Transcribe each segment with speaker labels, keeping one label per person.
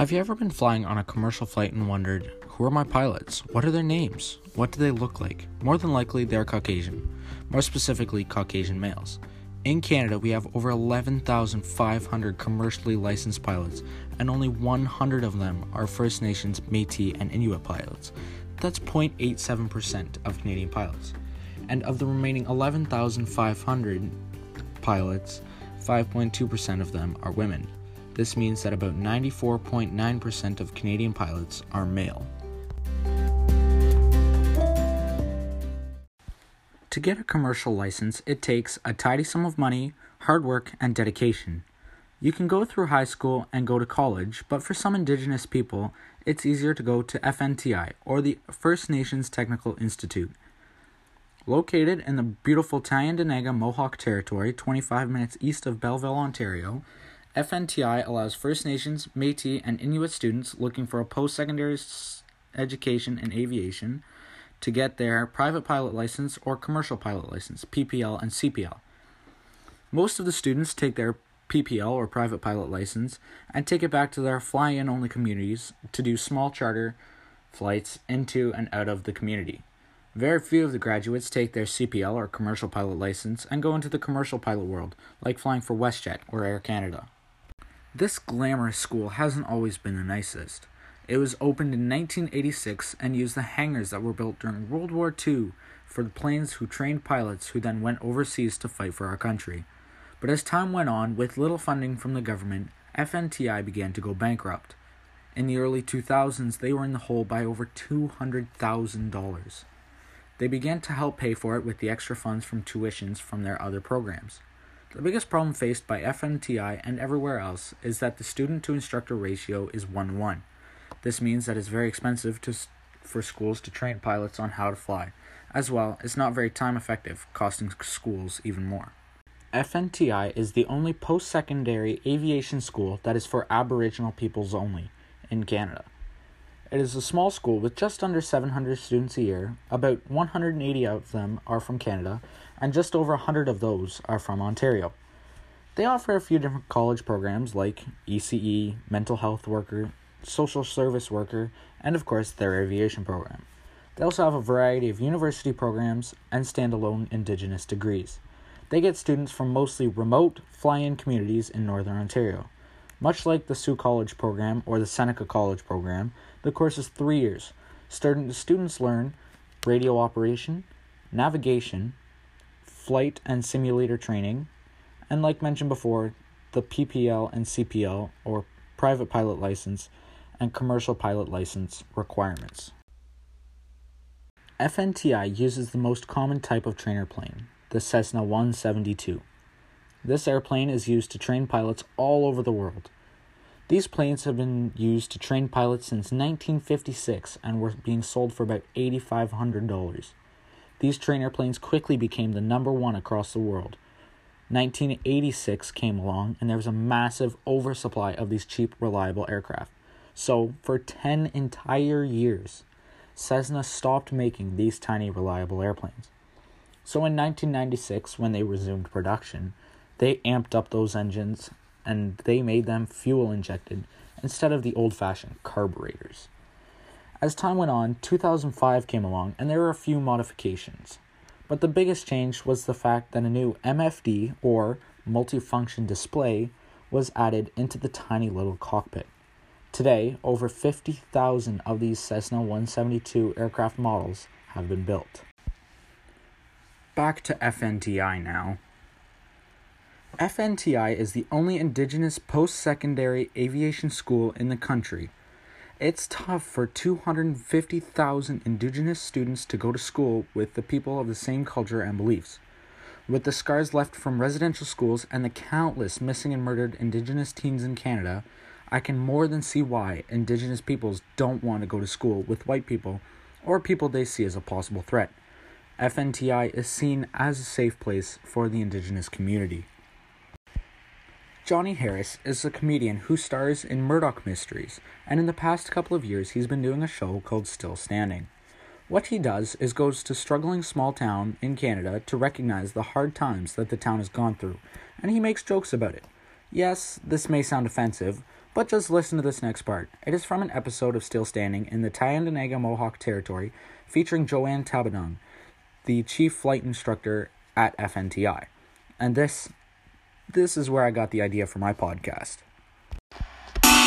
Speaker 1: Have you ever been flying on a commercial flight and wondered, who are my pilots? What are their names? What do they look like? More than likely, they're Caucasian, more specifically, Caucasian males. In Canada, we have over 11,500 commercially licensed pilots, and only 100 of them are First Nations, Metis, and Inuit pilots. That's 0.87% of Canadian pilots. And of the remaining 11,500 pilots, 5.2% of them are women. This means that about 94.9% of Canadian pilots are male. To get a commercial license, it takes a tidy sum of money, hard work, and dedication. You can go through high school and go to college, but for some Indigenous people, it's easier to go to FNTI or the First Nations Technical Institute. Located in the beautiful Tyendinaga Mohawk Territory, 25 minutes east of Belleville, Ontario, FNTI allows First Nations, Metis, and Inuit students looking for a post secondary education in aviation to get their private pilot license or commercial pilot license, PPL and CPL. Most of the students take their PPL or private pilot license and take it back to their fly in only communities to do small charter flights into and out of the community. Very few of the graduates take their CPL or commercial pilot license and go into the commercial pilot world, like flying for WestJet or Air Canada. This glamorous school hasn't always been the nicest. It was opened in 1986 and used the hangars that were built during World War II for the planes who trained pilots who then went overseas to fight for our country. But as time went on, with little funding from the government, FNTI began to go bankrupt. In the early 2000s, they were in the hole by over $200,000. They began to help pay for it with the extra funds from tuitions from their other programs. The biggest problem faced by FNTI and everywhere else is that the student to instructor ratio is 1 1. This means that it's very expensive to, for schools to train pilots on how to fly. As well, it's not very time effective, costing schools even more. FNTI is the only post secondary aviation school that is for Aboriginal peoples only in Canada. It is a small school with just under 700 students a year. About 180 of them are from Canada, and just over 100 of those are from Ontario. They offer a few different college programs like ECE, mental health worker, social service worker, and of course their aviation program. They also have a variety of university programs and standalone Indigenous degrees. They get students from mostly remote, fly in communities in Northern Ontario. Much like the Sault College program or the Seneca College program, the course is three years. Students learn radio operation, navigation, flight and simulator training, and like mentioned before, the PPL and CPL or private pilot license and commercial pilot license requirements. FNTI uses the most common type of trainer plane, the Cessna 172. This airplane is used to train pilots all over the world. These planes have been used to train pilots since 1956 and were being sold for about $8,500. These trainer planes quickly became the number one across the world. 1986 came along and there was a massive oversupply of these cheap, reliable aircraft. So, for 10 entire years, Cessna stopped making these tiny, reliable airplanes. So, in 1996, when they resumed production, they amped up those engines and they made them fuel injected instead of the old fashioned carburetors. As time went on, 2005 came along and there were a few modifications. But the biggest change was the fact that a new MFD, or multifunction display, was added into the tiny little cockpit. Today, over 50,000 of these Cessna 172 aircraft models have been built. Back to FNTI now. FNTI is the only Indigenous post secondary aviation school in the country. It's tough for 250,000 Indigenous students to go to school with the people of the same culture and beliefs. With the scars left from residential schools and the countless missing and murdered Indigenous teens in Canada, I can more than see why Indigenous peoples don't want to go to school with white people or people they see as a possible threat. FNTI is seen as a safe place for the Indigenous community. Jonny Harris is a comedian who stars in Murdoch Mysteries, and in the past couple of years he's been doing a show called Still Standing. What he does is goes to struggling small town in Canada to recognize the hard times that the town has gone through, and he makes jokes about it. Yes, this may sound offensive, But just listen to this next part. It is from an episode of Still Standing in the Tyendinaga Mohawk Territory featuring Joanne Tabadong, the chief flight instructor at FNTI. And this this is where I got the idea for my podcast.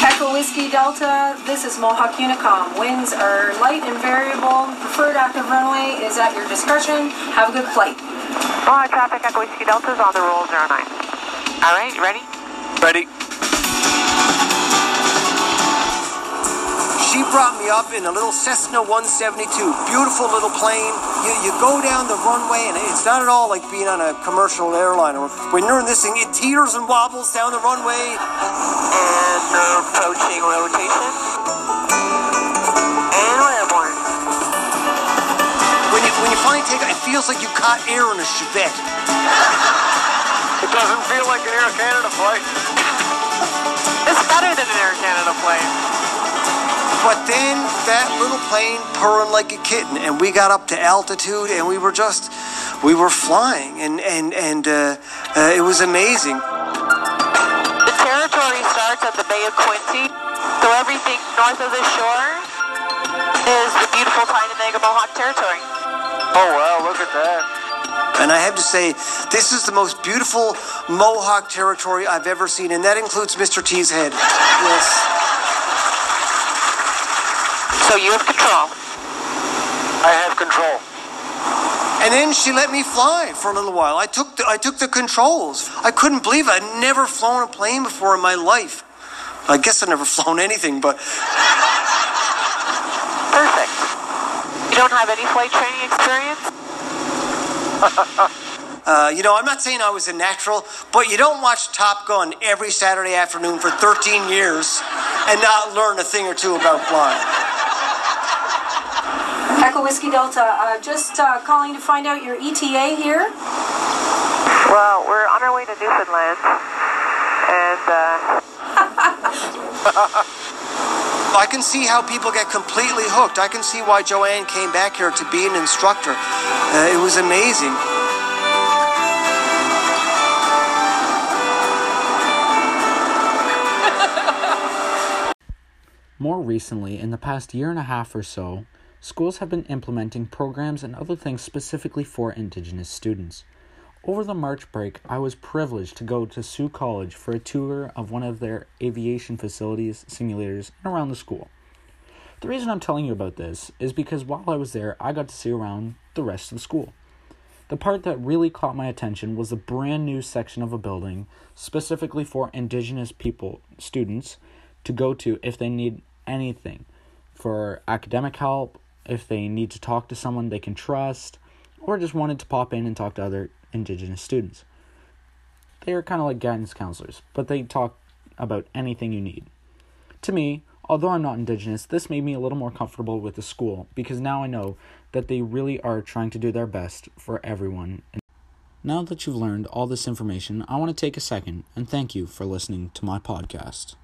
Speaker 2: Echo Whiskey Delta, this is Mohawk Unicom. Winds are light and variable. Preferred active runway is at your discretion. Have a good flight.
Speaker 3: Mohawk traffic, Echo Whiskey Delta is on the roll 09. All right, ready?
Speaker 4: Ready? She brought me up in a little Cessna 172, beautiful little plane. You, you go down the runway, and it's not at all like being on a commercial airliner. When you're in this thing, it teeters and wobbles down the runway.
Speaker 3: And approaching rotation. And airborne.
Speaker 4: When you when you finally take it, it feels like you caught air in a Chevette.
Speaker 5: It doesn't feel like an Air Canada flight.
Speaker 3: It's better than an Air Canada plane.
Speaker 4: But then that little plane purring like a kitten, and we got up to altitude, and we were just, we were flying, and and and uh, uh, it was amazing.
Speaker 3: The territory starts at the Bay of Quinte, so everything north of the shore is the beautiful Tyendinaga Mohawk territory.
Speaker 5: Oh wow, look at that.
Speaker 4: And I have to say, this is the most beautiful Mohawk territory I've ever seen, and that includes Mr. T's head. Yes.
Speaker 3: So you have control.
Speaker 5: I have control.
Speaker 4: And then she let me fly for a little while. I took the, I took the controls. I couldn't believe it. I'd never flown a plane before in my life. I guess I've never flown anything, but
Speaker 3: Perfect. You don't have any flight training experience?
Speaker 4: uh, you know, I'm not saying I was a natural, but you don't watch Top Gun every Saturday afternoon for 13 years and not learn a thing or two about flying.
Speaker 2: Echo Whiskey Delta, uh, just uh, calling to find out your ETA here.
Speaker 3: Well, we're on our way to Newfoundland. And, uh,
Speaker 4: I can see how people get completely hooked. I can see why Joanne came back here to be an instructor. Uh, it was amazing.
Speaker 1: More recently, in the past year and a half or so, schools have been implementing programs and other things specifically for Indigenous students. Over the March break, I was privileged to go to Sault College for a tour of one of their aviation facilities, simulators, and around the school. The reason I'm telling you about this is because while I was there, I got to see around the rest of the school. The part that really caught my attention was the brand new section of a building specifically for Indigenous people, students, to go to if they need anything for academic help, if they need to talk to someone they can trust, or just wanted to pop in and talk to other Indigenous students. They are kind of like guidance counselors, but they talk about anything you need. To me, although I'm not Indigenous, this made me a little more comfortable with the school because now I know that they really are trying to do their best for everyone. Now that you've learned all this information, I want to take a second and thank you for listening to my podcast.